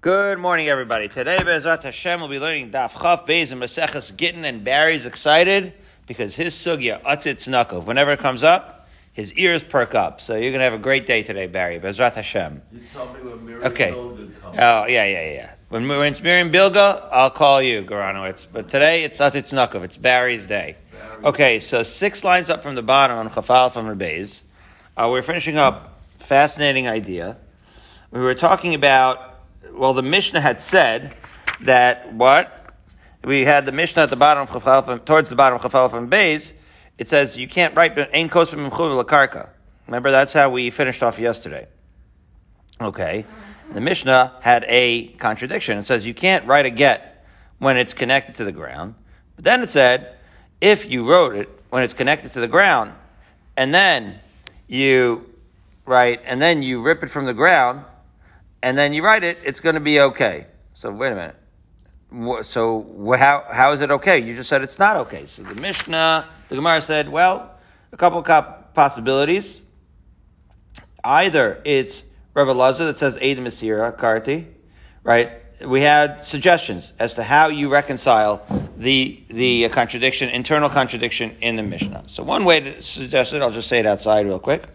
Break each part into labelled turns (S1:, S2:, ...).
S1: Good morning, everybody. Today, Bezrat Hashem will be learning Daf Chaf Beis and Maseches Gittin, and Barry's excited because his sugya Atzit Tzedakov, whenever it comes up, his ears perk up. So you're going to have a great day today, Barry. Bezrat Hashem.
S2: You tell me when Miriam
S1: Okay.
S2: Bilga comes.
S1: Oh, yeah, yeah, yeah. When, when it's Miriam Bilga, I'll call you, Goranowitz. But today, it's Atzit Tzedakov. It's Barry's day.
S2: Barry.
S1: Okay, so six lines up from the bottom on Chafal from Rebbeis. Uh, we're finishing up fascinating idea. We were talking about, well, the Mishnah had said that what? We had the Mishnah at the bottom of Chafal towards the bottom of Chafal from Beis. It says you can't write Ein Kos from Karka. Remember, that's how we finished off yesterday. Okay. The Mishnah had a contradiction. It says you can't write a get when it's connected to the ground. But then it said, if you wrote it when it's connected to the ground, and then you write, and then you rip it from the ground, and then you write it, it's going to be okay. So wait a minute. So how how is it okay? You just said it's not okay. So the Mishnah, the Gemara said, well, a couple of possibilities. Either it's Rebbe Lazar that says Eid Masira Karti, right? We had suggestions as to how you reconcile the the contradiction, internal contradiction in the Mishnah. So one way to suggest it, I'll just say it outside real quick,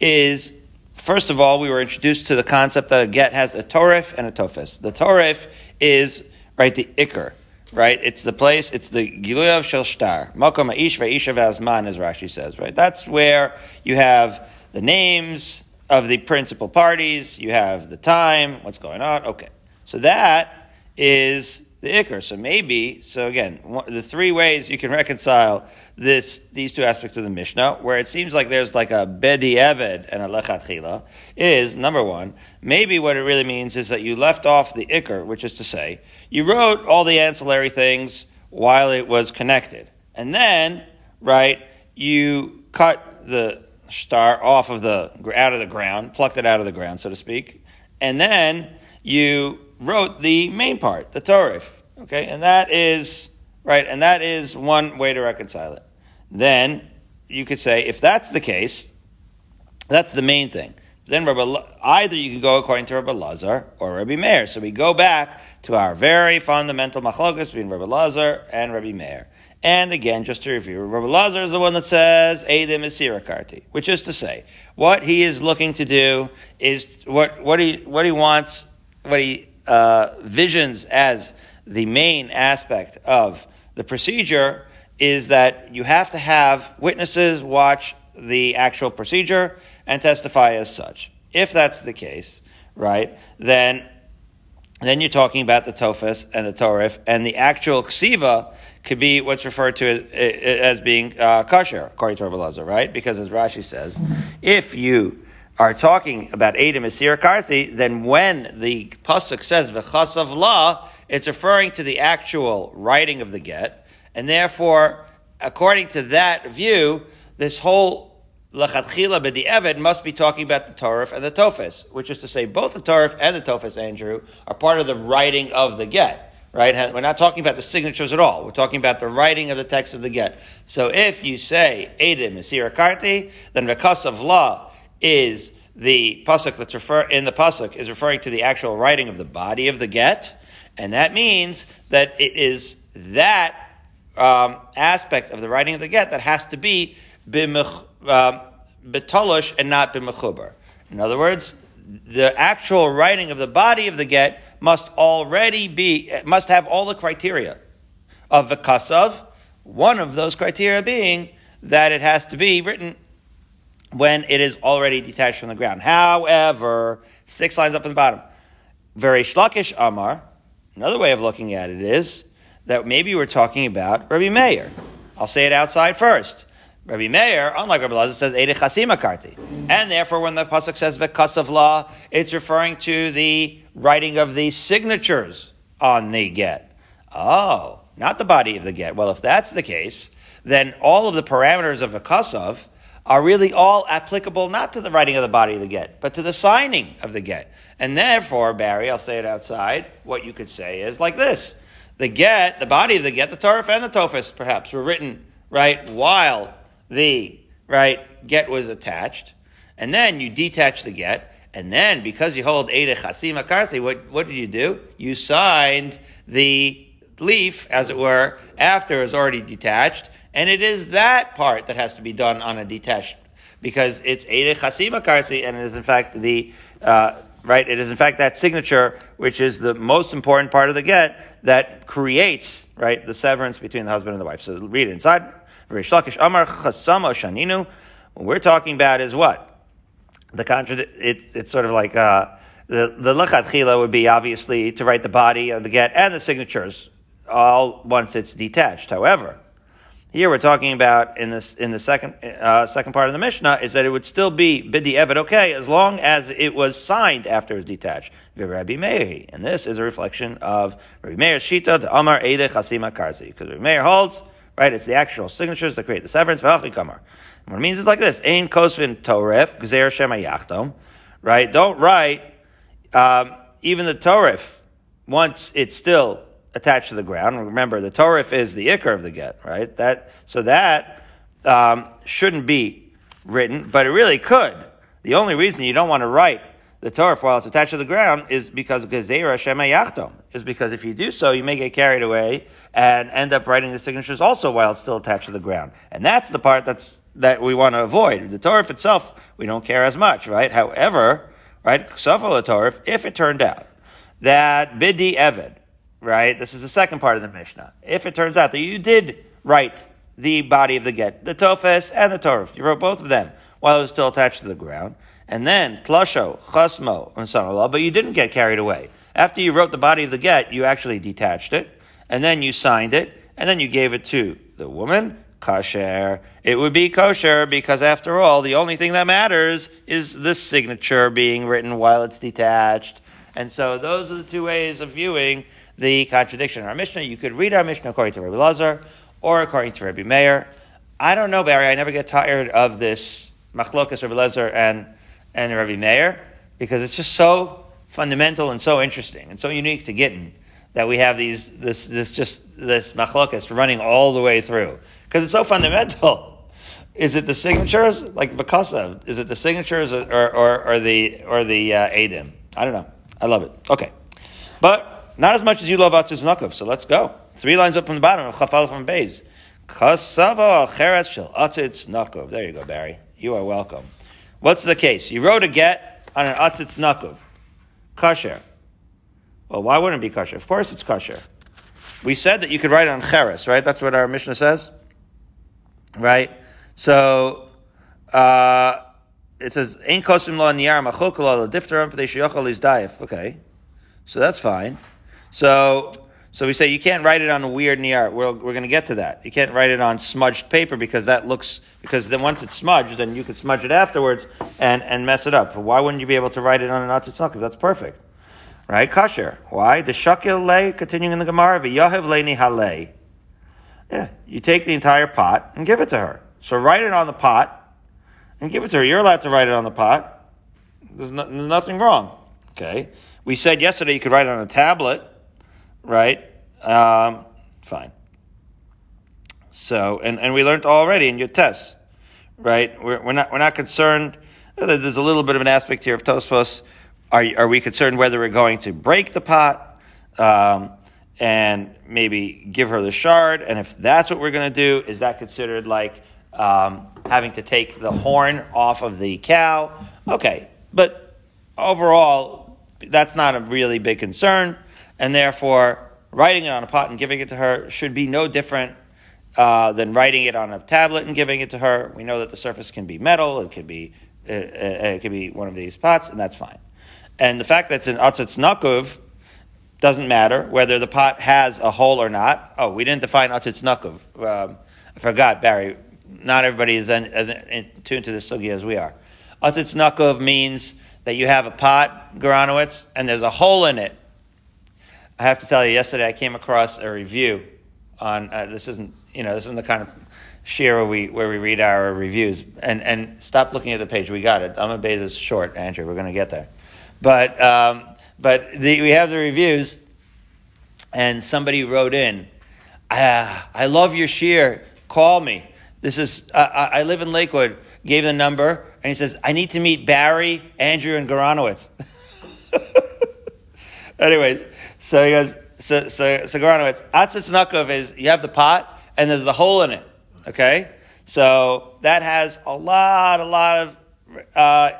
S1: is first of all we were introduced to the concept that a get has a torif and a tofes. The torif is right the ikr, right? It's the place. It's the giluyav shel shtar makom aish ve'isha ve'azman, as Rashi says, right? That's where you have the names of the principal parties. You have the time, what's going on. Okay, so that is the ikr. So maybe, so again, one, the three ways you can reconcile this these two aspects of the Mishnah, where it seems like there's like a bedi eved and a lechatchila, is number one. Maybe what it really means is that you left off the ikr, which is to say, you wrote all the ancillary things while it was connected, and then right you cut the star off of the out of the ground, plucked it out of the ground, so to speak, and then you wrote the main part, the torif. Okay, and that is right, and that is one way to reconcile it. Then you could say, if that's the case, that's the main thing. Then Rabbi, either you can go according to Rabbi Lazar or Rabbi Meir. So we go back to our very fundamental machlokas between Rabbi Lazar and Rabbi Meir. And again, just to review, Rabbi Lazar is the one that says Eidim is Sirakarti, which is to say, what he is looking to do is what what he what he wants, what he uh, visions as the main aspect of the procedure is that you have to have witnesses watch the actual procedure and testify as such. If that's the case, right, then then you're talking about the tofes and the torif, and the actual ksiva could be what's referred to as, as being uh, kosher, according to Rabbi right? Because as Rashi says, if you are talking about Edom Asir Karsi, then when the pasuk says v'chasav la, it's referring to the actual writing of the get, and therefore, according to that view, this whole Lachatchila b'di'evid must be talking about the Toref and the Tofes, which is to say both the Toref and the Tofes, Andrew, are part of the writing of the get, right? We're not talking about the signatures at all. We're talking about the writing of the text of the get. So if you say Edim is Karti, then because of law is the pasuk that's refer in the pasuk is referring to the actual writing of the body of the get, and that means that it is that um, aspect of the writing of the get that has to be b'mech- um, and not b'mechuber. In other words, the actual writing of the body of the get must already be must have all the criteria of v'kasav. One of those criteria being that it has to be written when it is already detached from the ground. However, six lines up in the bottom, Reish Lakish amar. Another way of looking at it is that maybe we're talking about Rabbi Meir. I'll say it outside first. Rabbi Meir, unlike Rabbi Lazar, says Eide Chasima Karti. And therefore, when the Pasuk says Vekasav law, it's referring to the writing of the signatures on the get. Oh, not the body of the get. Well, if that's the case, then all of the parameters of Vekasav are really all applicable not to the writing of the body of the get, but to the signing of the get. And therefore, Barry, I'll say it outside, what you could say is like this. The get, the body of the get, the Toref and the Tofes, perhaps, were written, right, while the, right, get was attached. And then you detach the get, And then, because you hold Eide Chasima Karsi, what, what did you do? You signed the leaf, as it were, after it's already detached, and it is that part that has to be done on a detached, because it's Eide Chasima Karsi, and it is in fact the, uh, right, it is in fact that signature, which is the most important part of the get, that creates, right, the severance between the husband and the wife. So read it inside. Amar Chasama Shaninu. What we're talking about is what? The contradict, it, it's sort of like, uh, the, the lechat chila would be obviously to write the body of the get and the signatures all once it's detached. However, here we're talking about in this in the second uh, second part of the Mishnah is that it would still be bidi evet okay as long as it was signed after it was detached. Rabbi Meir, and this is a reflection of Rabbi Meir's shita the Amar Eide Chasima Karzi because Rabbi Meir holds right it's the actual signatures that create the severance. What it means is like this: Ein kosvin toref gzer shema yachtom. Right? Don't write um, even the toref once it's still attached to the ground. Remember, the toref is the ikr of the get, right? That so that um, shouldn't be written, but it really could. The only reason you don't want to write the toref while it's attached to the ground is because gezerah shema yachtom. Is because if you do so, you may get carried away and end up writing the signatures also while it's still attached to the ground, and that's the part that's that we want to avoid. The toref itself, we don't care as much, right? However, right, safal toref, if it turned out that bidi eved right? This is the second part of the Mishnah. If it turns out that you did write the body of the get, the tofes and the torf, you wrote both of them while it was still attached to the ground, and then tlasho, chasmo, and son but you didn't get carried away. After you wrote the body of the get, you actually detached it, and then you signed it, and then you gave it to the woman, kosher. It would be kosher because after all, the only thing that matters is the signature being written while it's detached. And so those are the two ways of viewing the contradiction in our Mishnah. You could read our Mishnah according to Rabbi Lazar or according to Rabbi Meir. I don't know, Barry. I never get tired of this machlokas Rabbi Lazar and, and Rabbi Meir because it's just so fundamental and so interesting and so unique to Gittin that we have these this this just this machlokas running all the way through because it's so fundamental. Is it the signatures like Vakasa? Is it the signatures or or, or the or the uh, Adim? I don't know. I love it. Okay, but not as much as you love Atzis Nakov, so let's go. Three lines up from the bottom of Chafal from Beis. Kasava Cheretz Shel Atzitz Nakov. There you go, Barry. You are welcome. What's the case? You wrote a get on an Atzitz Nakov. Kasher. Well, why wouldn't it be kasher? Of course it's kasher. We said that you could write it on cheres, right? That's what our Mishnah says, right? So uh, it says "Ein kosim lo niyar machokol lo diftaram p'tei sheyochol is daif. Okay, so that's fine. So, so we say you can't write it on a weird niyar. We're, we're going to get to that. You can't write it on smudged paper because that looks, because then once it's smudged, then you could smudge it afterwards and, and mess it up. Why wouldn't you be able to write it on an atzitznak if that's perfect? Right? Kasher. Why? The shakil lay, continuing in the Gemara, v'yahev leini halei. Yeah, you take the entire pot and give it to her. So write it on the pot and give it to her. You're allowed to write it on the pot. There's, no, there's nothing wrong. Okay. We said yesterday you could write it on a tablet right? Um, fine. So, and, and we learned already in your test, right? We're, we're not we're not concerned. There's a little bit of an aspect here of Tosfos. Are are we concerned whether we're going to break the pot um, and maybe give her the shard? And if that's what we're going to do, is that considered like um, having to take the horn off of the cow? Okay, but overall, that's not a really big concern and therefore writing it on a pot and giving it to her should be no different uh, than writing it on a tablet and giving it to her. We know that the surface can be metal, it could be uh, uh, it could be one of these pots, and that's fine. And the fact that it's an atzatz nakuv doesn't matter whether the pot has a hole or not. Oh, we didn't define atzatz nakuv. Um, I forgot, Barry. Not everybody is in, as in tune to this sugi as we are. Atzatz nakuv means that you have a pot, Goranowitz, and there's a hole in it I have to tell you, yesterday I came across a review on uh, this isn't you know this isn't the kind of share where we where we read our reviews and and stop looking at the page. We got it. I'm a is short, Andrew. We're going to get there, but um, but the, we have the reviews, and somebody wrote in, ah, I love your shear. Call me. This is I, I live in Lakewood. Gave the number and he says, I need to meet Barry, Andrew, and Goranowitz. Anyways, so he goes, so, so, so Goranowitz, Atzitz Nakov is, you have the pot, and there's the hole in it. Okay? So that has a lot, a lot of, uh,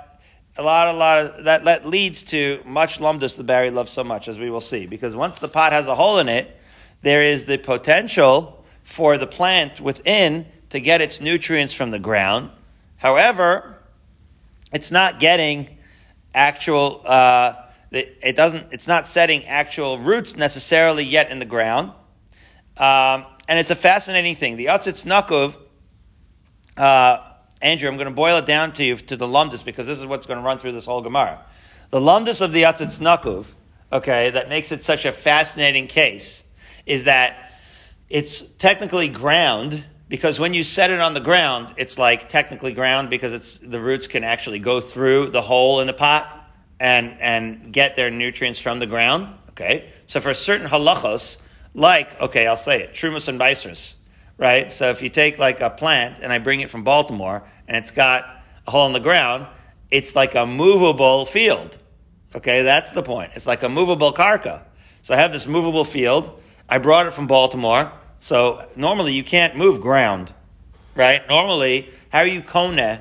S1: a lot, a lot of, that, that leads to much lumdus the Barry loves so much, as we will see. Because once the pot has a hole in it, there is the potential for the plant within to get its nutrients from the ground. However, it's not getting actual, uh, it doesn't, it's not setting actual roots necessarily yet in the ground. Um, and it's a fascinating thing. The Atzitz uh, Andrew, I'm going to boil it down to you to the lumdus because this is what's going to run through this whole Gemara. The lumdus of the Atzitz okay, that makes it such a fascinating case is that it's technically ground because when you set it on the ground, it's like technically ground because it's the roots can actually go through the hole in the pot and and get their nutrients from the ground. Okay, so for certain halachos, like okay, I'll say it, trumas and bicers, right? So if you take like a plant and I bring it from Baltimore and it's got a hole in the ground, it's like a movable field. Okay, that's the point. It's like a movable karka. So I have this movable field. I brought it from Baltimore. So normally you can't move ground, right? Normally, how are you kone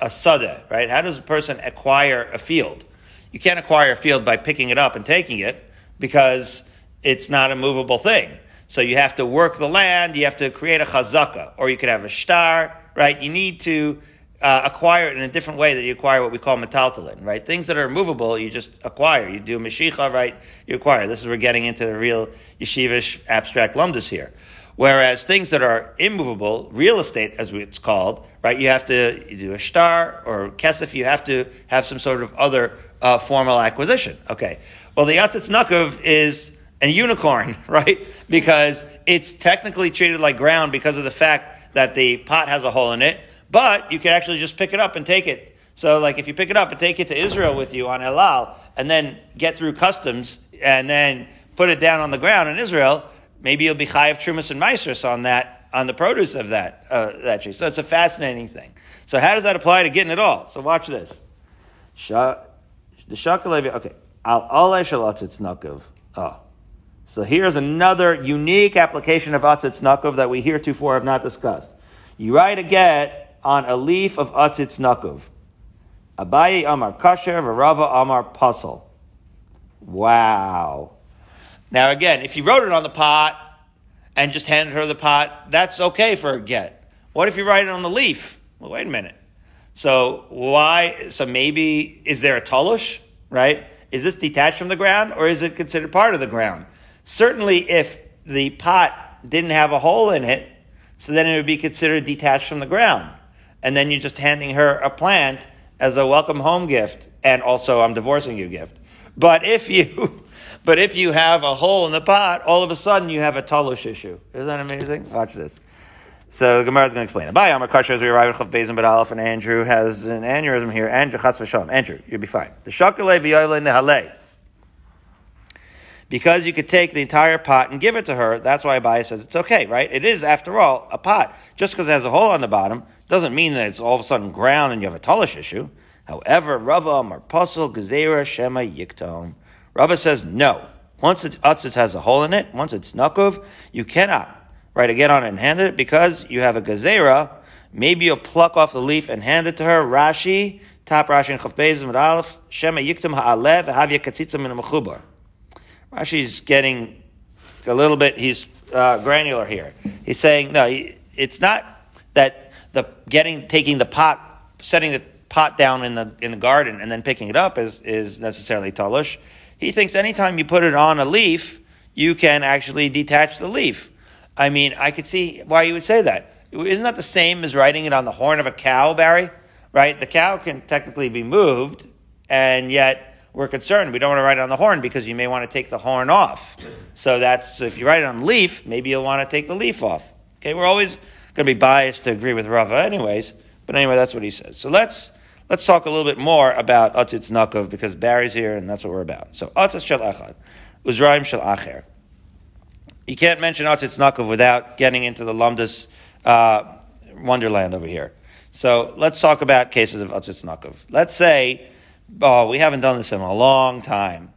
S1: a sada, right? How does a person acquire a field? You can't acquire a field by picking it up and taking it because it's not a movable thing. So you have to work the land, you have to create a chazaka, or you could have a star, right? You need to uh, acquire it in a different way that you acquire what we call metaltalin, right? Things that are movable, you just acquire. You do mashicha, right? You acquire. This is where we're getting into the real yeshivish abstract lumdus here. Whereas things that are immovable, real estate as it's called, right? You have to you do a star or kesef. You have to have some sort of other uh, formal acquisition. Okay. Well, the Yatzitz Nakov is a unicorn, right? Because it's technically treated like ground because of the fact that the pot has a hole in it, but you can actually just pick it up and take it. So, like, if you pick it up and take it to Israel with you on El Al, and then get through customs, and then put it down on the ground in Israel, maybe you'll be chayiv trumas and meisers on that, on the produce of that, uh, that tree. So it's a fascinating thing. So how does that apply to getting it all? So watch this. The okay. Al ale shalatzitz nakov. Oh. So here's another unique application of atzitz nakov that we heretofore have not discussed. You write a get on a leaf of atzitz nakov. Abaye amar kasher, v'rava amar pasul. Wow. Now again, if you wrote it on the pot and just handed her the pot, that's okay for a get. What if you write it on the leaf? Well, wait a minute. So why? So maybe is there a talush? Right? Is this detached from the ground or is it considered part of the ground? Certainly, if the pot didn't have a hole in it, so then it would be considered detached from the ground, and then you're just handing her a plant as a welcome home gift, and also I'm divorcing you gift. But if you but if you have a hole in the pot, all of a sudden you have a talush issue. Isn't that amazing? Watch this. So the Gemara is going to explain it. Bye, Amar Kasher, as we arrive at Chav but Aleph, and Andrew has an aneurysm here. Andrew, Chas v'shalom. Andrew, you'll be fine. The Shakale v'yoyle nehale. Because you could take the entire pot and give it to her, that's why Abaye says it's okay, right? It is, after all, a pot. Just because it has a hole on the bottom doesn't mean that it's all of a sudden ground and you have a talush issue. However, Rava Amar Pasul Gezerah Shema Yiktom. Rava says no. Once it's utzitz has a hole in it, once it's nakov, you cannot right, to get on it and hand it because you have a gazera. Maybe you'll pluck off the leaf and hand it to her. Rashi, top Rashi and with Aleph, Shema Yiktum Ha'alev, Havya Katzitza Min Mechubar. Rashi's getting a little bit, he's uh, granular here. He's saying, no, it's not that the getting, taking the pot, setting the pot down in the, in the garden and then picking it up is, is necessarily talush. He thinks anytime you put it on a leaf, you can actually detach the leaf. I mean, I could see why you would say that. Isn't that the same as writing it on the horn of a cow, Barry? Right? The cow can technically be moved, and yet we're concerned. We don't want to write it on the horn because you may want to take the horn off. So that's, so if you write it on leaf, maybe you'll want to take the leaf off. Okay, we're always going to be biased to agree with Rava anyways, but anyway, that's what he says. So let's, let's talk a little bit more about Atzitz Nakov because Barry's here and that's what we're about. So Atzitz Shel Echad, Uzraim Shel Acher you can't mention Atzitz Nakov without getting into the Lumdus uh, wonderland over here. So let's talk about cases of Atzitz Nakov. Let's say, oh, we haven't done this in a long time.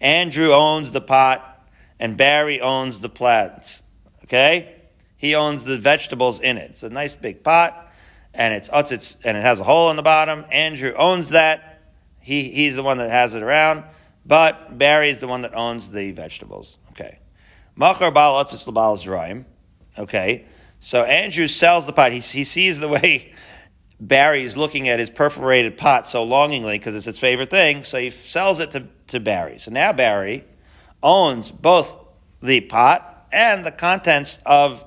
S1: Andrew owns the pot and Barry owns the plants. Okay? He owns the vegetables in it. It's a nice big pot and it's Atzitz and it has a hole in the bottom. Andrew owns that. He, he's the one that has it around. But Barry is the one that owns the vegetables. Okay. Machar Baal Atzitz Labal Zraim. Okay. So Andrew sells the pot. He, he sees the way Barry is looking at his perforated pot so longingly because it's his favorite thing. So he sells it to, to Barry. So now Barry owns both the pot and the contents of,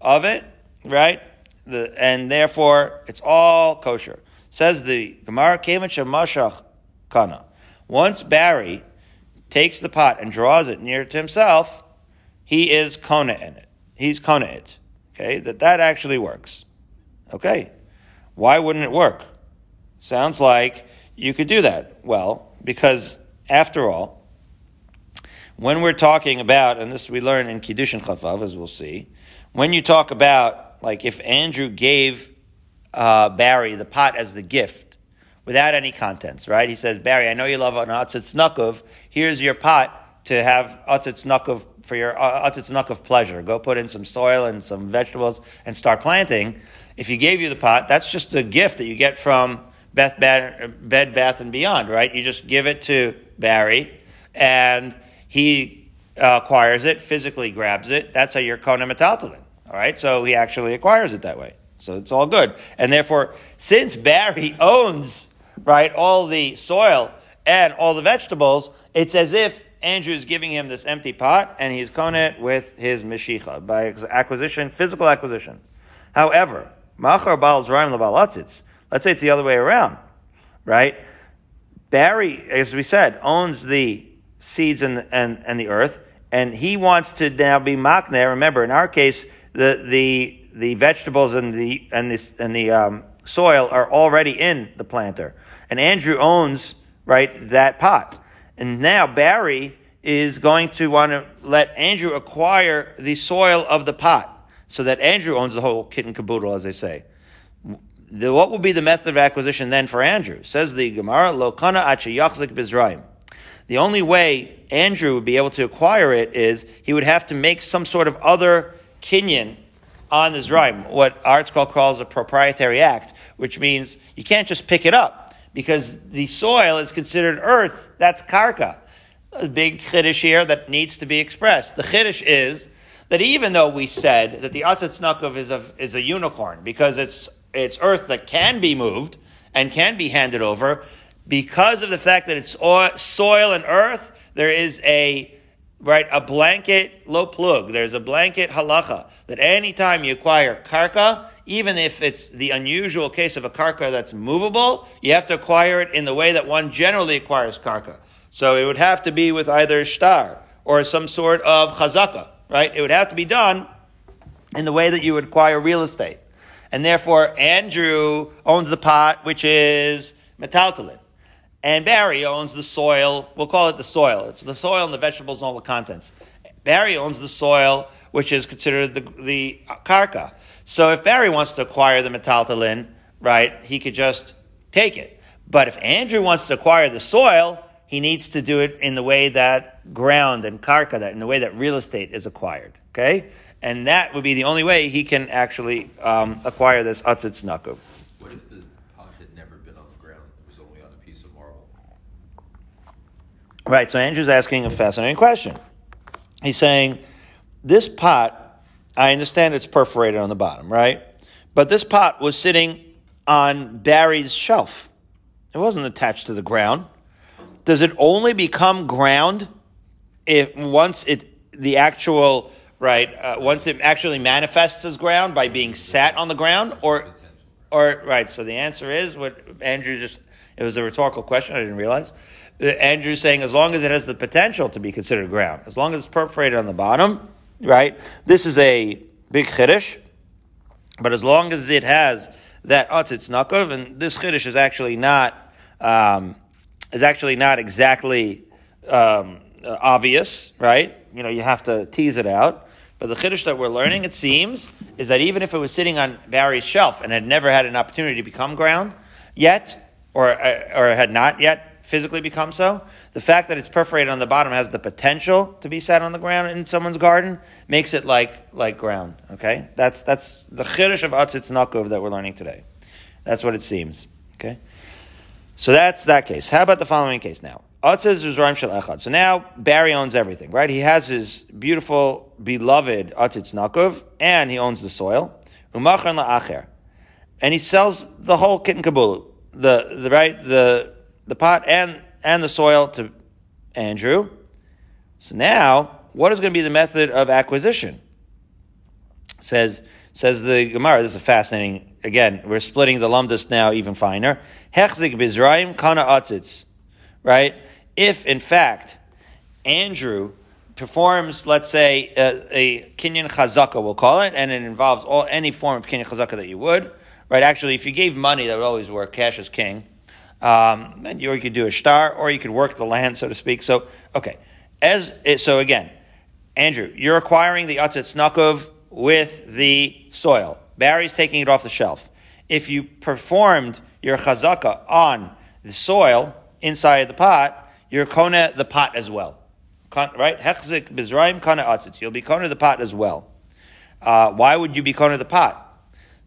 S1: of it, right? The, and therefore it's all kosher. Says the Gemara Kemach Mashach Kana. Once Barry takes the pot and draws it near to himself, he is kona in it. He's kona it. Okay, that that actually works. Okay, why wouldn't it work? Sounds like you could do that. Well, because after all, when we're talking about, and this we learn in Kiddushin Chavav, as we'll see, when you talk about, like if Andrew gave uh, Barry the pot as the gift, without any contents, right? He says, Barry, I know you love an atzitz nakov. Here's your pot to have atzitz nakov for your uh, atzitz nakov pleasure. Go put in some soil and some vegetables and start planting. If he gave you the pot, that's just a gift that you get from Beth, Bed, Bed, Bath, and Beyond, right? You just give it to Barry, and he acquires it, physically grabs it. That's how you're kona metaltalin. All right, so he actually acquires it that way. So it's all good. And therefore, since Barry owns, right, all the soil and all the vegetables, it's as if Andrew is giving him this empty pot and he's kona it with his mishicha by acquisition, physical acquisition. However, Machar Baal Zraim Labalatzitz. Let's say it's the other way around, right? Barry, as we said, owns the seeds and, and, and the earth, and he wants to now be makne. Remember, in our case, the, the, the vegetables and the, and the, and the um, soil are already in the planter. And Andrew owns, right, that pot. And now Barry is going to want to let Andrew acquire the soil of the pot so that Andrew owns the whole kit and caboodle, as they say. The, what will be the method of acquisition then for Andrew? Says the Gemara, Lokana yachzik bizraim. The only way Andrew would be able to acquire it is he would have to make some sort of other kinyan on the Zraim, what ArtScroll calls a proprietary act, which means you can't just pick it up because the soil is considered earth. That's karka. A big chiddush here that needs to be expressed. The chiddush is that even though we said that the Atzatz Nakov is a, is a unicorn because it's, it's earth that can be moved and can be handed over, because of the fact that it's soil and earth, there is a right a blanket lo plug. There's a blanket halacha that anytime you acquire karka, even if it's the unusual case of a karka that's movable, you have to acquire it in the way that one generally acquires karka. So it would have to be with either shtar or some sort of chazaka right? It would have to be done in the way that you would acquire real estate. And therefore, Andrew owns the pot, which is metaltalin. And Barry owns the soil. We'll call it the soil. It's the soil and the vegetables and all the contents. Barry owns the soil, which is considered the, the karka. So if Barry wants to acquire the metaltalin, right, he could just take it. But if Andrew wants to acquire the soil, he needs to do it in the way that ground and karka, that in the way that real estate is acquired. Okay, and that would be the only way he can actually um, acquire this atzitz nakov.
S2: What if the pot had never been on the ground? It was only on a piece of marble.
S1: Right. So Andrew's asking a fascinating question. He's saying, this pot, I understand it's perforated on the bottom, right? But this pot was sitting on Barry's shelf. It wasn't attached to the ground does it only become ground if once it the actual right uh, once it actually manifests as ground by being sat on the ground or or right so the answer is what andrew just it was a rhetorical question i didn't realize andrew's saying as long as it has the potential to be considered ground as long as it's perforated on the bottom right this is a big chiddush but as long as it has that otzitz nakov and this chiddush is actually not um, is actually not exactly um, uh, obvious, right? You know, you have to tease it out. But the chiddush that we're learning, it seems, is that even if it was sitting on Barry's shelf and had never had an opportunity to become ground yet, or uh, or had not yet physically become so, the fact that it's perforated on the bottom has the potential to be sat on the ground in someone's garden makes it like like ground. Okay, that's that's the chiddush of atzitz nakov that we're learning today. That's what it seems. Okay, so that's that case. How about the following case now? So now Barry owns everything, right? He has his beautiful, beloved Atzitz Nakov, and he owns the soil. Umachan La'acher. And he sells the whole kit and caboodle. The, the, right, the, the pot and, and the soil to Andrew. So now, what is going to be the method of acquisition? Says, says the Gemara, this is fascinating. Again, we're splitting the lumdus now even finer. Hechzik bizraim kana atzitz. Right? if in fact Andrew performs, let's say, a, a kinyan chazaka, we'll call it, and it involves all any form of kinyan chazaka that you would, right? Actually, if you gave money, that would always work. Cash is king. Um, and you, or you could do a star, or you could work the land, so to speak. So, okay. As so again, Andrew, you're acquiring the atzitz nakov with the soil. Barry's taking it off the shelf. If you performed your chazaka on the soil inside the pot, you're kona the pot as well. Right? Hechzik bizraim kona atzitz. You'll be kona the pot as well. Uh, why would you be kona the pot?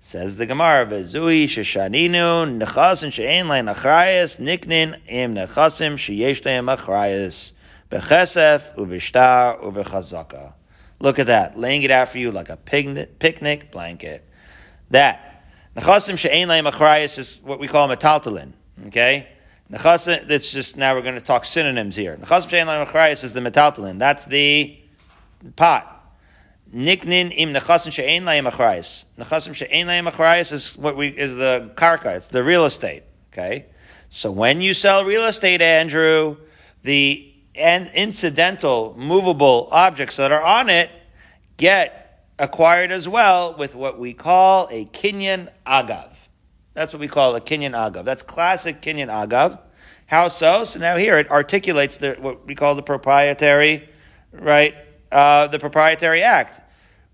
S1: Says the Gemara, "Vezui sheshaninu nechasim she'en lein achrayas niknin im nechasim sheyesh leim achrayas bechesef uvishtar uvechazaka." Look at that, laying it out for you like a picnic blanket. That nechasim she'en leim achrayas is what we call metaltalin. Okay, Nechasim, it's just, now we're going to talk synonyms here. Nechasim she'en la'im is the metaltalin. That's the pot. Niknin im nechasim she'en la'im achrayas. Nechasim she'en la'im achrayas is what we, is the karka. It's the real estate. Okay? So when you sell real estate, Andrew, the and incidental movable objects that are on it get acquired as well with what we call a kinyan agav. That's what we call a Kinyan Agav. That's classic Kinyan Agav. How so? So now here it articulates the, what we call the proprietary, right? Uh, the proprietary act,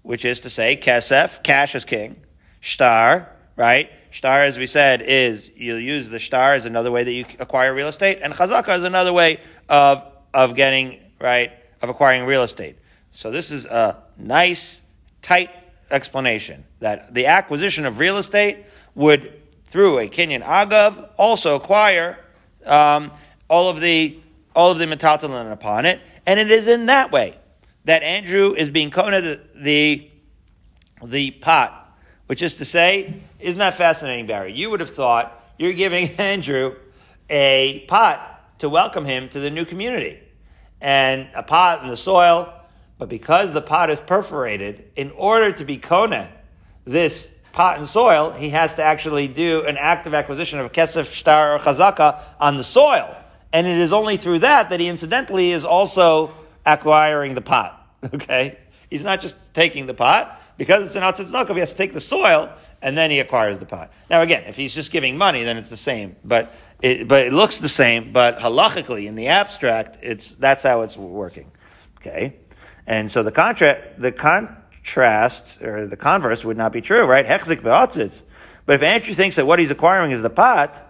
S1: which is to say, kesef, cash is king, shtar, right? Shtar, as we said, is you'll use the shtar as another way that you acquire real estate, and chazaka is another way of of getting right of acquiring real estate. So this is a nice, tight explanation that the acquisition of real estate would through a Kinyan Agav, also acquire um, all of the all of the metaltalin upon it, and it is in that way that Andrew is being kona the, the the pot, which is to say, isn't that fascinating, Barry? You would have thought you're giving Andrew a pot to welcome him to the new community, and a pot in the soil. But because the pot is perforated, in order to be kona this pot and soil, he has to actually do an active acquisition of kesef, shtar, or chazaka on the soil. And it is only through that that he incidentally is also acquiring the pot. Okay? He's not just taking the pot, because it's an outside tzedakah, he has to take the soil, and then he acquires the pot. Now again, if he's just giving money, then it's the same. But it, but it looks the same, but halachically, in the abstract, it's, that's how it's working. Okay? And so the contract, the contrast, or the converse would not be true, right? Hechzik be'atzitz. But if Andrew thinks that what he's acquiring is the pot,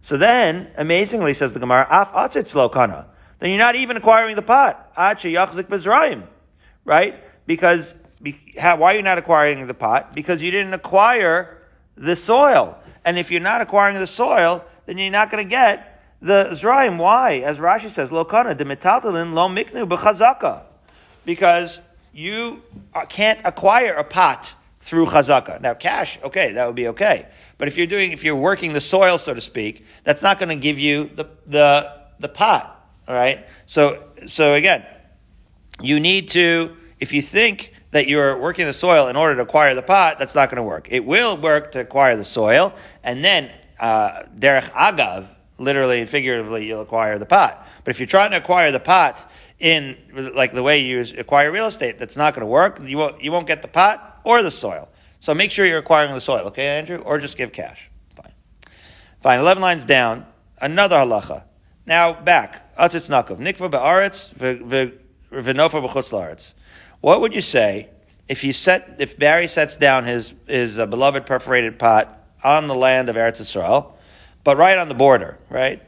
S1: so then, amazingly, says the Gemara, af atzitz lo kana. Then you're not even acquiring the pot. Right? Because, why are you not acquiring the pot? Because you didn't acquire the soil. And if you're not acquiring the soil, then you're not going to get the Zraim. Why? As Rashi says, lo kana, de metaltalin lo miknu b'chazaka. Because you uh, can't acquire a pot through chazaka. Now, cash, okay, that would be okay. But if you're doing, if you're working the soil, so to speak, that's not going to give you the, the, the pot. All right. So, so again, you need to, if you think that you're working the soil in order to acquire the pot, that's not going to work. It will work to acquire the soil, and then, uh, derech agav, literally and figuratively, you'll acquire the pot. But if you're trying to acquire the pot in like the way you acquire real estate, that's not going to work. You won't, you won't get the pot or the soil. So make sure you're acquiring the soil, okay, Andrew? Or just give cash. Fine. Fine. 11 lines down. Another halacha. Now back. Atzitz nakov. Nikva be'aretz v'nofa b'chutz la'aretz. What would you say if you set, if Barry sets down his, his uh, beloved perforated pot on the land of Eretz Yisrael, but right on the border, right?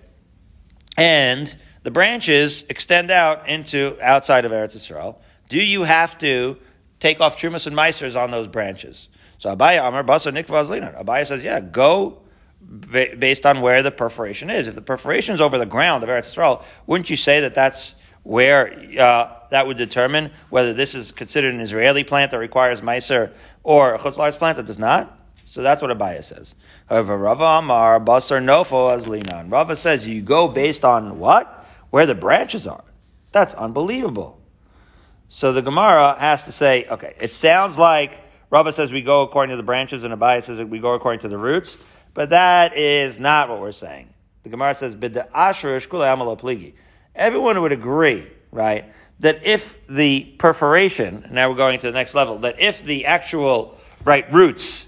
S1: And the branches extend out into outside of Eretz Yisrael. Do you have to take off trumas and meisers on those branches? So Abaye Amar Basa Nikva Azlina. Abaye says, yeah, go based on where the perforation is. If the perforation is over the ground of Eretz Yisrael, wouldn't you say that that's where uh, that would determine whether this is considered an Israeli plant that requires meiser or a chutzlaritz plant that does not? So that's what Abaye says. However, Rava Amar Basar Nofo Azlinan. Rava says you go based on what? Where the branches are. That's unbelievable. So the Gemara has to say, okay, it sounds like Rava says we go according to the branches, and Abaye says we go according to the roots, but that is not what we're saying. The Gemara says. Everyone would agree, right, that if the perforation, now we're going to the next level, that if the actual right roots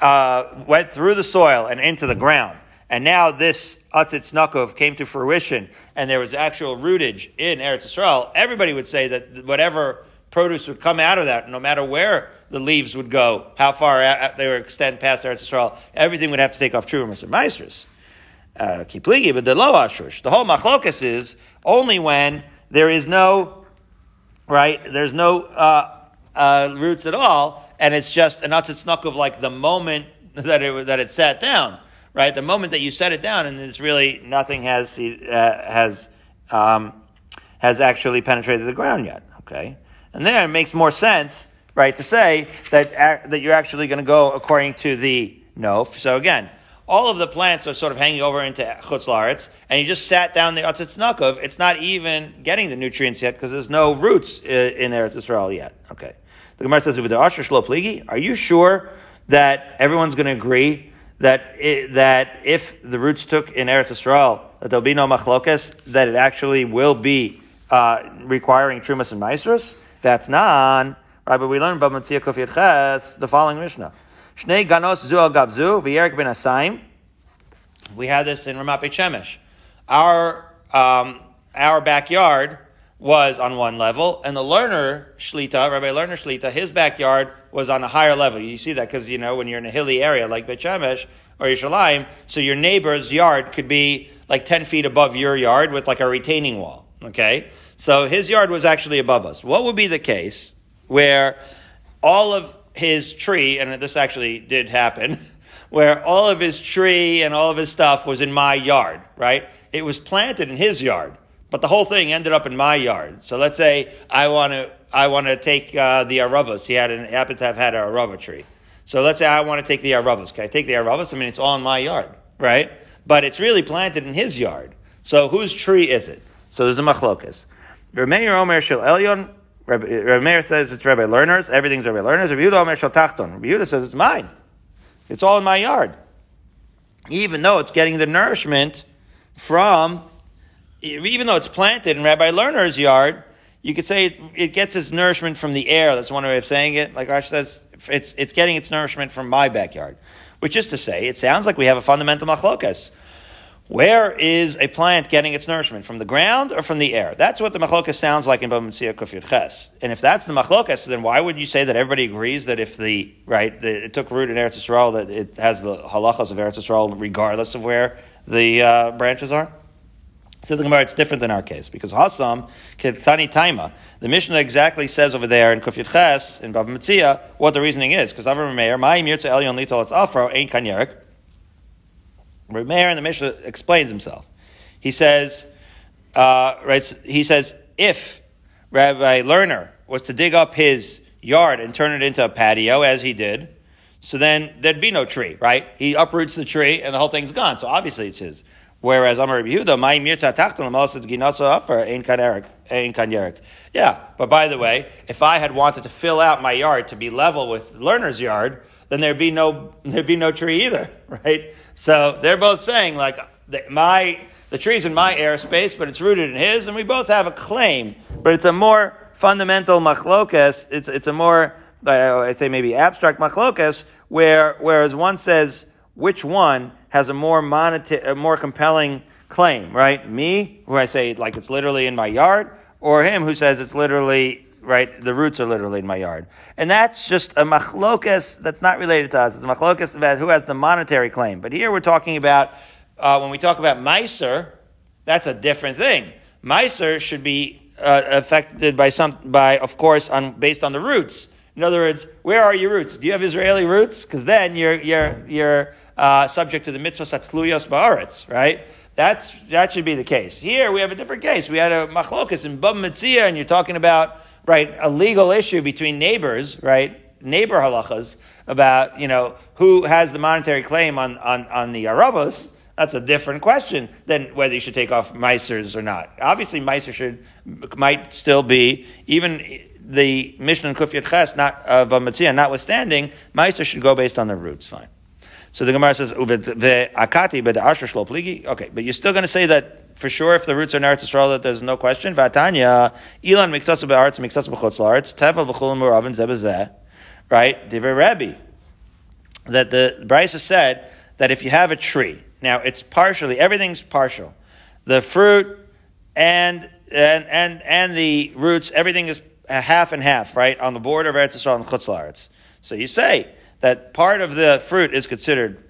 S1: uh, went through the soil and into the ground, and now this Atzitz came to fruition, and there was actual rootage in Eretz Yisrael, everybody would say that whatever produce would come out of that, no matter where the leaves would go, how far they would extend past Eretz Yisrael, everything would have to take off Trumas and Meisers. Uh, Kipligi, but the low ashrush. The whole machlokas is only when there is no, right, there's no uh, uh, roots at all, and it's just an atzitznuk of like the moment that it, that it sat down right? The moment that you set it down and it's really nothing has uh, has um, has actually penetrated the ground yet. Okay, and there it makes more sense, right, to say that that you're actually going to go according to the nof. So again. All of the plants are sort of hanging over into chutz and you just sat down the atzitz nakov. It's not even getting the nutrients yet because there's no roots uh, in Eretz Israel yet. Okay. The Gemara says, Are you sure that everyone's going to agree that it, that if the roots took in Eretz Yisrael, that there'll be no machlokes, that it actually will be uh, requiring trumas and maestros. That's not. Right, but we learn about Matzia the following Mishnah. Shnei ganos zu al v'yerik ben asayim. We had this in Ramat Beit Shemesh. Our um, our backyard was on one level, and the Lerner Shlita, Rabbi Lerner Shlita, his backyard was on a higher level. You see that because you know when you're in a hilly area like Beit Shemesh or Yerushalayim, so your neighbor's yard could be like ten feet above your yard with like a retaining wall. Okay, so his yard was actually above us. What would be the case where all of his tree, and this actually did happen, where all of his tree and all of his stuff was in my yard, right? It was planted in his yard. But the whole thing ended up in my yard. So let's say I want to I want to take uh, the aravas. He had an, happened to have had an arava tree. So let's say I want to take the aravas. Can I take the aravas? I mean, it's all in my yard, right? But it's really planted in his yard. So whose tree is it? So there's a machlokas. Remeir Omer Shel Elyon. Remeir says it's Rabbi Lerner's. Everything's Rabbi Lerner's. Rabbi Yehuda Omer Tachton. Rabbi says it's mine. It's all in my yard. Even though it's getting the nourishment from even though it's planted in Rabbi Lerner's yard, you could say it, it, gets its nourishment from the air. That's one way of saying it. Like Rashi says, it's, it's getting its nourishment from my backyard. Which is to say, it sounds like we have a fundamental machlokas. Where is a plant getting its nourishment? From the ground or from the air? That's what the machlokas sounds like in Bava Metzia Kufir Ches. And if that's the machlokas, then why would you say that everybody agrees that if the, right, the, it took root in Eretz Yisrael, that it has the halachas of Eretz Yisrael regardless of where the uh, branches are? So the Gemara, it's different in our case because Hasam Ketani Taima. The Mishnah exactly says over there in Kufyat Ches in Bava Metzia what the reasoning is because Avram Meir my Mirza Elyon Litol it's Afro ain't Kanyerik. Meir in the Mishnah explains himself. He says, uh, right? He says if Rabbi Lerner was to dig up his yard and turn it into a patio as he did, so then there'd be no tree, right? He uproots the tree and the whole thing's gone. So obviously it's his. Whereas Amar Rabbi Yehuda, my mirza tachton ginasa afer ein kanerik ein kanyerik. Yeah, but by the way, if I had wanted to fill out my yard to be level with Lerner's yard, then there'd be no there'd be no tree either, right? So they're both saying like my the tree's in my airspace, but it's rooted in his, and we both have a claim, but it's a more fundamental machlokas. It's it's a more uh, I'd say maybe abstract machlokas, where whereas one says which one has a more moneta- a more compelling claim, right? Me, who I say like it's literally in my yard, or him who says it's literally right? The roots are literally in my yard. And that's just a machlokas that's not related to us. It's a machlokas about who has the monetary claim. But here we're talking about, uh, when we talk about Meiser, that's a different thing. Meiser should be uh, affected by some, by, of course, on, based on the roots. In other words, where are your roots? Do you have Israeli roots? Because then you're, you're, you're uh, subject to the mitzvah satluyos ba'aretz, right? That's, that should be the case. Here we have a different case. We had a machlokas in Bava Metzia, and you're talking about, right, a legal issue between neighbors, right? Neighbor halachas about, you know, who has the monetary claim on, on, on the Aravos. That's a different question than whether you should take off Meisers or not. Obviously, Meiser should, might still be, even the Mishnah and Kufyat Ches, not, of uh, Bava Metzia, notwithstanding, Meiser should go based on the roots, fine. So the Gemara says, akati but asher shlo pligi. Okay, but you're still going to say that for sure if the roots are in Eretz that there's no question. Vatanya, ilan miktas ba'aretz miktas b'chutz la'aretz, tevel v'chulim u'ravin zebezeh. Right? Divrei Rebbe. That the Brisa said that if you have a tree, now it's partially, everything's partial. The fruit and, and, and, and the roots, everything is half and half, right? On the border of Eretz Yisrael and Chutz la'aretz. So you say, that part of the fruit is considered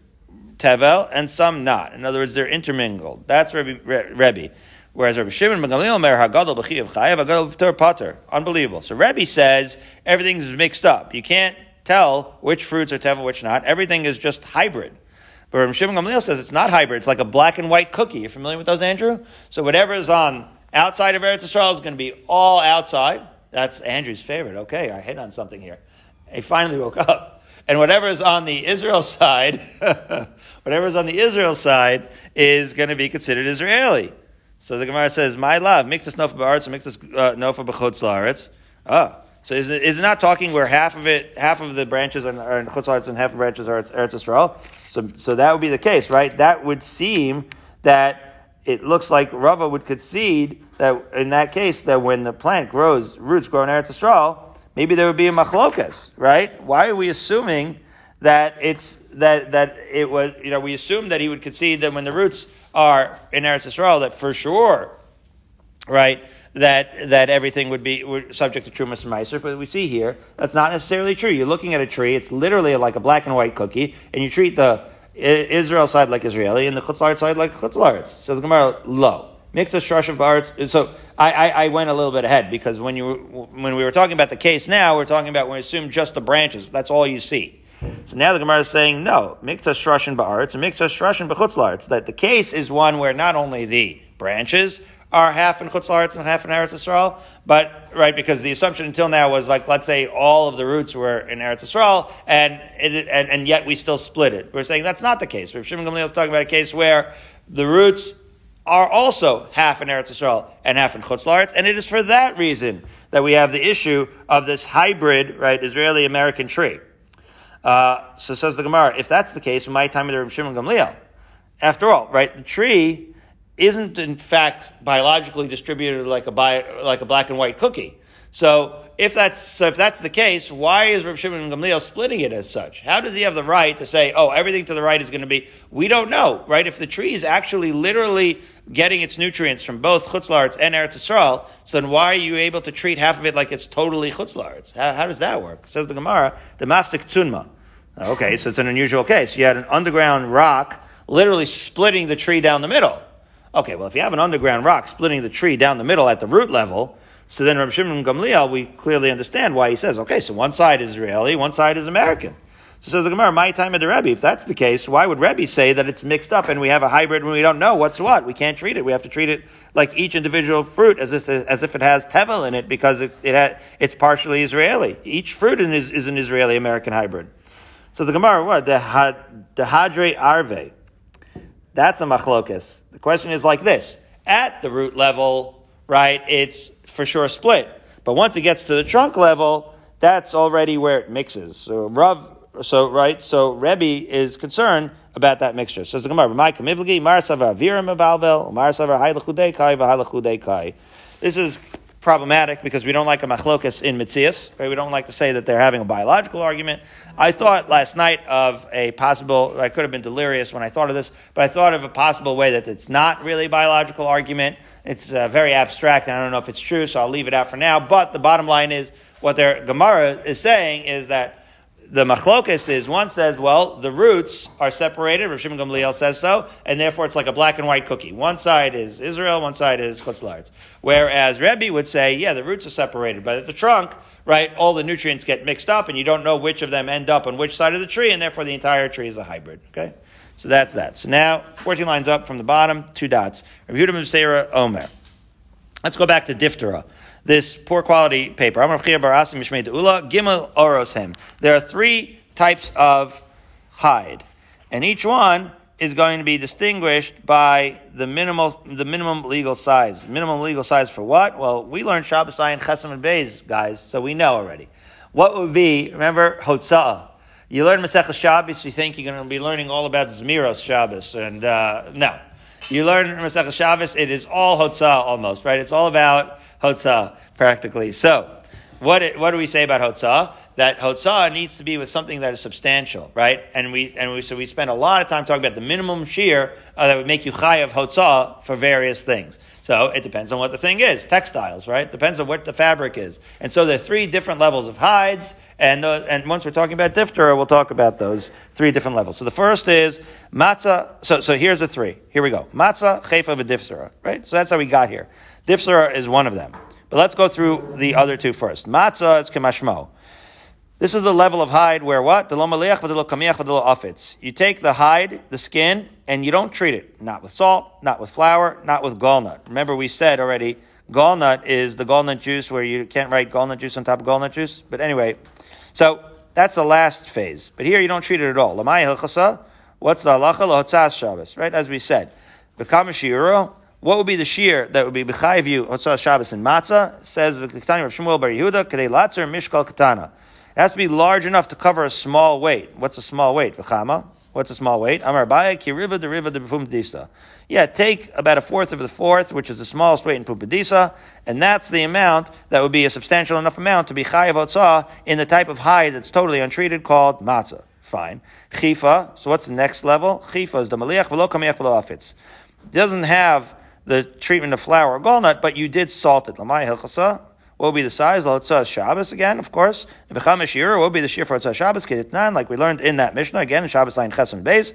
S1: tevel and some not. In other words, they're intermingled. That's Rebbe. Rebbe. Whereas Rabbi Shimon ben Gamliel mer hagadol b'chiyav chayav hagadol b'tor pater. Unbelievable. So Rebbe says everything's mixed up. You can't tell which fruits are tevel, which not. Everything is just hybrid. But Rabbi Shimon Gamliel says it's not hybrid. It's like a black and white cookie. You familiar with those, Andrew? So whatever is on outside of Eretz Yisrael is going to be all outside. That's Andrew's favorite. Okay, I hit on something here. He finally woke up. And whatever is on the Israel side, whatever is on the Israel side is going to be considered Israeli. So the Gemara says, "My love, mix this nofa ba'aretz and mix this uh, nofa b'chutz la'aretz." Oh, so is it, is it not talking where half of it, half of the branches are, are in chutz la'aretz and half of the branches are Eretz Israel? So, so that would be the case, right? That would seem that it looks like Rava would concede that in that case that when the plant grows, roots grow in Eretz Israel, maybe there would be a machlokas, right? Why are we assuming that it's that that it was you know we assume that he would concede that when the roots are in Eretz Yisrael that for sure, right? That that everything would be subject to trumas meiser, but we see here that's not necessarily true. You're looking at a tree; it's literally like a black and white cookie, and you treat the Israel side like Israeli and the Chutzlaret side like Chutzlaret. So the Gemara low. Mix a shrush of baritz. So I, I, I, went a little bit ahead because when you when we were talking about the case now, we're talking about when we assume just the branches. That's all you see. So now the Gemara is saying no. Mix a shrush and ba'aretz and b'chutzlaretz. That the case is one where not only the branches are half in chutzlaretz and half in Eretz Yisrael, but right because the assumption until now was like let's say all of the roots were in Eretz Yisrael and it, and, and yet we still split it. We're saying that's not the case. Rav Shimon Gamliel is talking about a case where the roots are also half in Eretz Yisrael and half in Chutz La'aretz, and it is for that reason that we have the issue of this hybrid, right, Israeli-American tree. Uh, so says the Gemara, if that's the case, my time of the Shimon Gamliel, after all, right, the tree isn't in fact biologically distributed like a bio, like a black and white cookie. So if that's so if that's the case, why is Rav Shimon Gamliel splitting it as such? How does he have the right to say, "Oh, everything to the right is going to be"? We don't know, right? If the tree is actually literally getting its nutrients from both chutzlarts and Eretz Yisrael, so then why are you able to treat half of it like it's totally chutzlarts? How, how does that work? Says the Gemara, the mafsik tunma. Okay, so it's an unusual case. You had an underground rock literally splitting the tree down the middle. Okay, well, if you have an underground rock splitting the tree down the middle at the root level, so then Rabbi Shimon Gamliel, we clearly understand why he says, okay, so one side is Israeli, one side is American. So says the Gemara, my time of the Rebbe. If that's the case, why would Rebbe say that it's mixed up and we have a hybrid when we don't know what's what? We can't treat it. We have to treat it like each individual fruit as if as if it has tevel in it because it, it ha, it's partially Israeli. Each fruit is, is an Israeli American hybrid. So the Gemara, what the the hadre arve? That's a machlokas. The question is like this: at the root level, right? It's for sure split. But once it gets to the trunk level, that's already where it mixes. So Rav, so right, so Rebbe is concerned about that mixture. So the Gemara, "My kamivlgi mar sava avira mebalvel, mar sava kai v'hai kai." This is problematic because we don't like a machlokas in mitzias. Right? We don't like to say that they're having a biological argument. I thought last night of a possible. I could have been delirious when I thought of this, but I thought of a possible way that it's not really a biological argument. It's uh, very abstract, and I don't know if it's true, so I'll leave it out for now. But the bottom line is what their Gemara is saying is that the machlokas is one says, well, the roots are separated. Rav Shimon Gamliel says so, and therefore it's like a black and white cookie. One side is Israel, one side is Chutz Whereas Rebbe would say, yeah, the roots are separated, but at the trunk, right, all the nutrients get mixed up, and you don't know which of them end up on which side of the tree, and therefore the entire tree is a hybrid. Okay, so that's that. So now, fourteen lines up from the bottom, two dots. Rav Yehuda Omer. Let's go back to diphthera this poor quality paper. There are three types of hide, and each one is going to be distinguished by the minimal, the minimum legal size. Minimum legal size for what? Well, we learned Shabbos and Chesam and Beis, guys, so we know already. What would be, remember, Hotza'ah. You learn Masech Shabbos, you think you're going to be learning all about Zmiros Shabbos, and uh, no. You learn Masech Shabbos, it is all Hotza'ah almost, right? It's all about Hotzah, practically. So, what, it, what do we say about Hotzah? That Hotzah needs to be with something that is substantial, right? And we, and we, so we spend a lot of time talking about the minimum shear uh, that would make you high of Hotzah for various things. So it depends on what the thing is. Textiles, right? Depends on what the fabric is. And so there are three different levels of hides. And, uh, and once we're talking about diphthera, we'll talk about those three different levels. So the first is matzah. So, so here's the three. Here we go. Matzah, chefa, diphthera, right? So that's how we got here. Diphthera is one of them. But let's go through the other two first. Matzah is kemashmo. This is the level of hide where what? You take the hide, the skin, and you don't treat it. Not with salt, not with flour, not with gallnut. Remember we said already, gallnut is the gallnut juice where you can't write gallnut juice on top of gallnut juice. But anyway, so that's the last phase. But here you don't treat it at all. What's the halacha? Shabbos, right? As we said. What would be the shear that would be b'chayiv you Hotzah Shabbos and Matzah? Says V'Ktani Rav Shmuel Bar Yehuda Kadei Latzer Mishkal Katana. It has to be large enough to cover a small weight. What's a small weight? V'chama. What's a small weight? Amar Abaye Deriva de Pumbedisa. Yeah, take about a fourth of the fourth, which is the smallest weight in Pumbedisa, and that's the amount that would be a substantial enough amount to be chayiv Hotzah in the type of hide that's totally untreated called matzah. Fine. Chifa. So what's the next level? Chifa is the maliach v'lo kamiach v'lo afitz. Doesn't have the treatment of flour or gallnut, but you did salt it. Lamai hilchasa. What would be the size? Lotzah Shabbos again, of course. Shir, what would be the shir for Lotzah Shabbos? Keditnan, like we learned in that Mishnah again in Shabbos line Chesam Beis,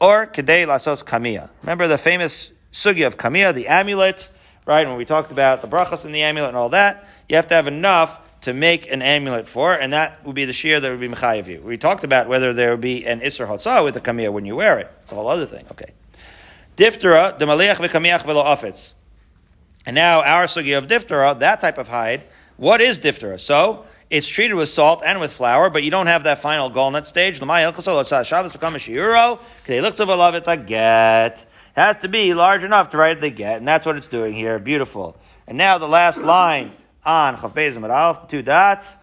S1: or Kedei Lasos Kamiya. Remember the famous sugi of Kamiya, the amulet, right? When we talked about the brachas in the amulet and all that, you have to have enough to make an amulet for, and that would be the shear that would be mechayiv you. We talked about whether there would be an isser hotzah with the kamiya when you wear it. It's a whole other thing. Okay. Diphthera, the maliach v'kamiach v'lo afetz. And now our sugi of diphthera, that type of hide, what is diphthera? So, it's treated with salt and with flour, but you don't have that final gallnut stage. It has to be large enough to write the get, and that's what it's doing here. Beautiful. And now the last line on Chafbezim two dots.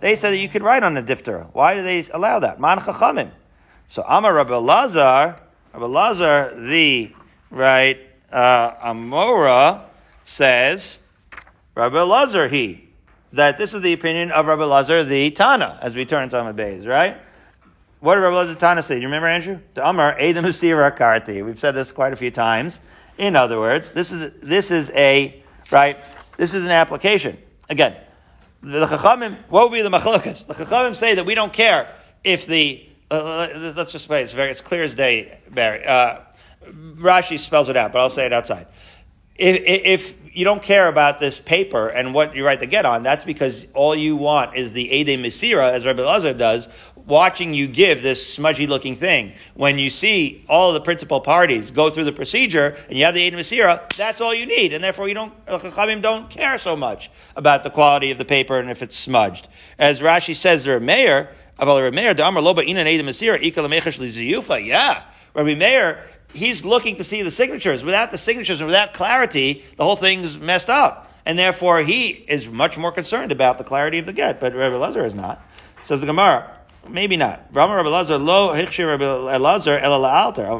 S1: They said that you could write on the diphthera. Why do they allow that? Man chachamim. So Amar Rabbi Lazar, Rabbi Lazar, the right uh, Amora says, Rabbi Lazar, he that this is the opinion of Rabbi Lazar, the Tana, as we turn to Beis, right? What did Rabbi Lazar Tana say? Do you remember, Andrew? The Amar Adam Karti. We've said this quite a few times. In other words, this is this is a right. This is an application. Again, the Chachamim. What would be the machlokas? The Chachamim say that we don't care if the uh, let's just play. It's very, it's clear as day, Barry. Uh, Rashi spells it out, but I'll say it outside. If, if, you don't care about this paper and what you write the get on, that's because all you want is the Ede Misira, as Rabbi Lazar does, watching you give this smudgy looking thing. When you see all the principal parties go through the procedure and you have the Ede Misira, that's all you need. And therefore you don't, Chachamim don't care so much about the quality of the paper and if it's smudged. As Rashi says, there a mayor, yeah, Rabbi Meir, he's looking to see the signatures. Without the signatures and without clarity, the whole thing's messed up. And therefore, he is much more concerned about the clarity of the get, but Rabbi Lazar is not. Says the Gemara, maybe not. Rabbi Lazar, lo Rabbi Lazar el alter, al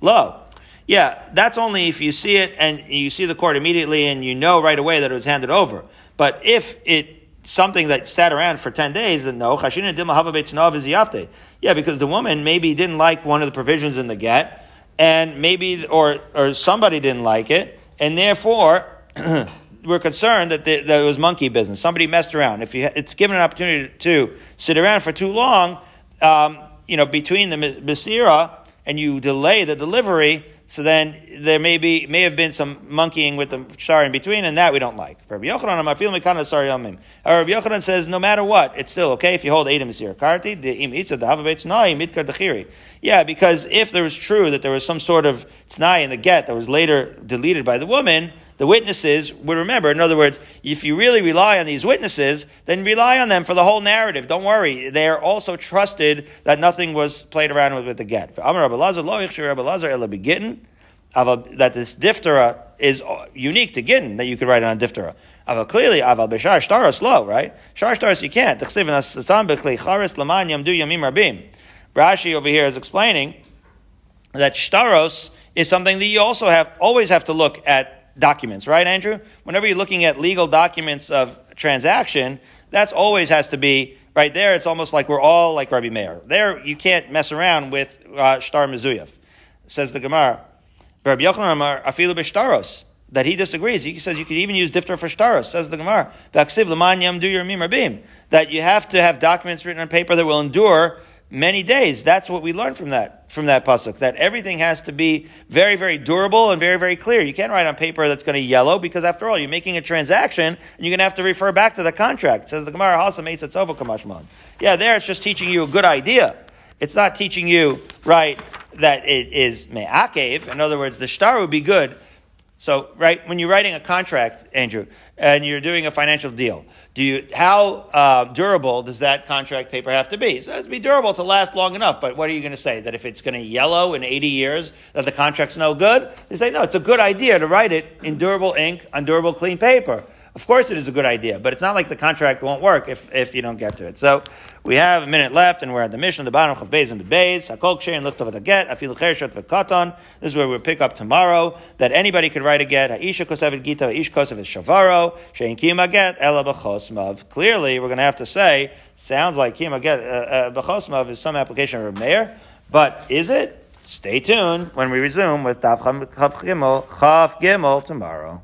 S1: lo. Yeah, that's only if you see it and you see the court immediately and you know right away that it was handed over. But if it something that sat around for 10 days, then no, chashina dilma hava beitznav is yafte. Yeah, because the woman maybe didn't like one of the provisions in the get, and maybe, or, or somebody didn't like it, and therefore, we're concerned that, the, that it was monkey business. Somebody messed around. If you, it's given an opportunity to sit around for too long, um, you know, between the Masira and you delay the delivery, so then there may be may have been some monkeying with the shar in between, and that we don't like. Rabbi Yochanan, I feel mekana sorry yamim. Uh, Rabbi Yochanan says no matter what, it's still okay if you hold eidim Masira karti the im the. Yeah, because if there was true that there was some sort of tnai in the get that was later deleted by the woman the witnesses would remember. In other words, if you really rely on these witnesses, then rely on them for the whole narrative. Don't worry. They are also trusted that nothing was played around with with the get. That this diphthera is uh, unique to gittin, that you could write it on diphthera. Aval clearly, aval b'shar shtaros low, right? Shar shtaros you can't. Rashi over here is explaining that shtaros is something that you also have, always have to look at documents, right, Andrew? Whenever you're looking at legal documents of transaction, that's always has to be right there. It's almost like we're all like Rabbi Meir. There, you can't mess around with uh, shtar mezuyaf. Says the Gemara, Rabbi Yochanan Amar afilu b'shtaros. That he disagrees. He says you could even use diftar for shtaros. Says the Gemara, that you have to have documents written on paper that will endure many days. That's what we learn from that, from that pasuk. That everything has to be very, very durable and very, very clear. You can't write on paper that's going to yellow because after all, you're making a transaction and you're going to have to refer back to the contract. It says the Gemara Hasa Meitzatzovo Kamashman. Yeah, there it's just teaching you a good idea. It's not teaching you, right, that it is me'akev. In other words, the star would be good so, right, when you're writing a contract, Andrew, and you're doing a financial deal, do you, how uh, durable does that contract paper have to be? So it has to be durable to last long enough, but what are you going to say? That if it's going to yellow in 80 years, that the contract's no good? They say, no, it's a good idea to write it in durable ink on durable clean paper. Of course, it is a good idea, but it's not like the contract won't work if, if you don't get to it. So we have a minute left, and we're at the mission the bottom of Beis and the Beis. And looked over the get. Afilu chershot v'katan. This is where we'll pick up tomorrow. That anybody could write a get. Ha'isha kosevet gita, ha'ish kosevet shavaro. Shein kima get. Clearly, we're going to have to say sounds like kima get uh, uh, is some application of a mayor, but is it? Stay tuned when we resume with Daf Chav Gimel, Chav Gimel tomorrow.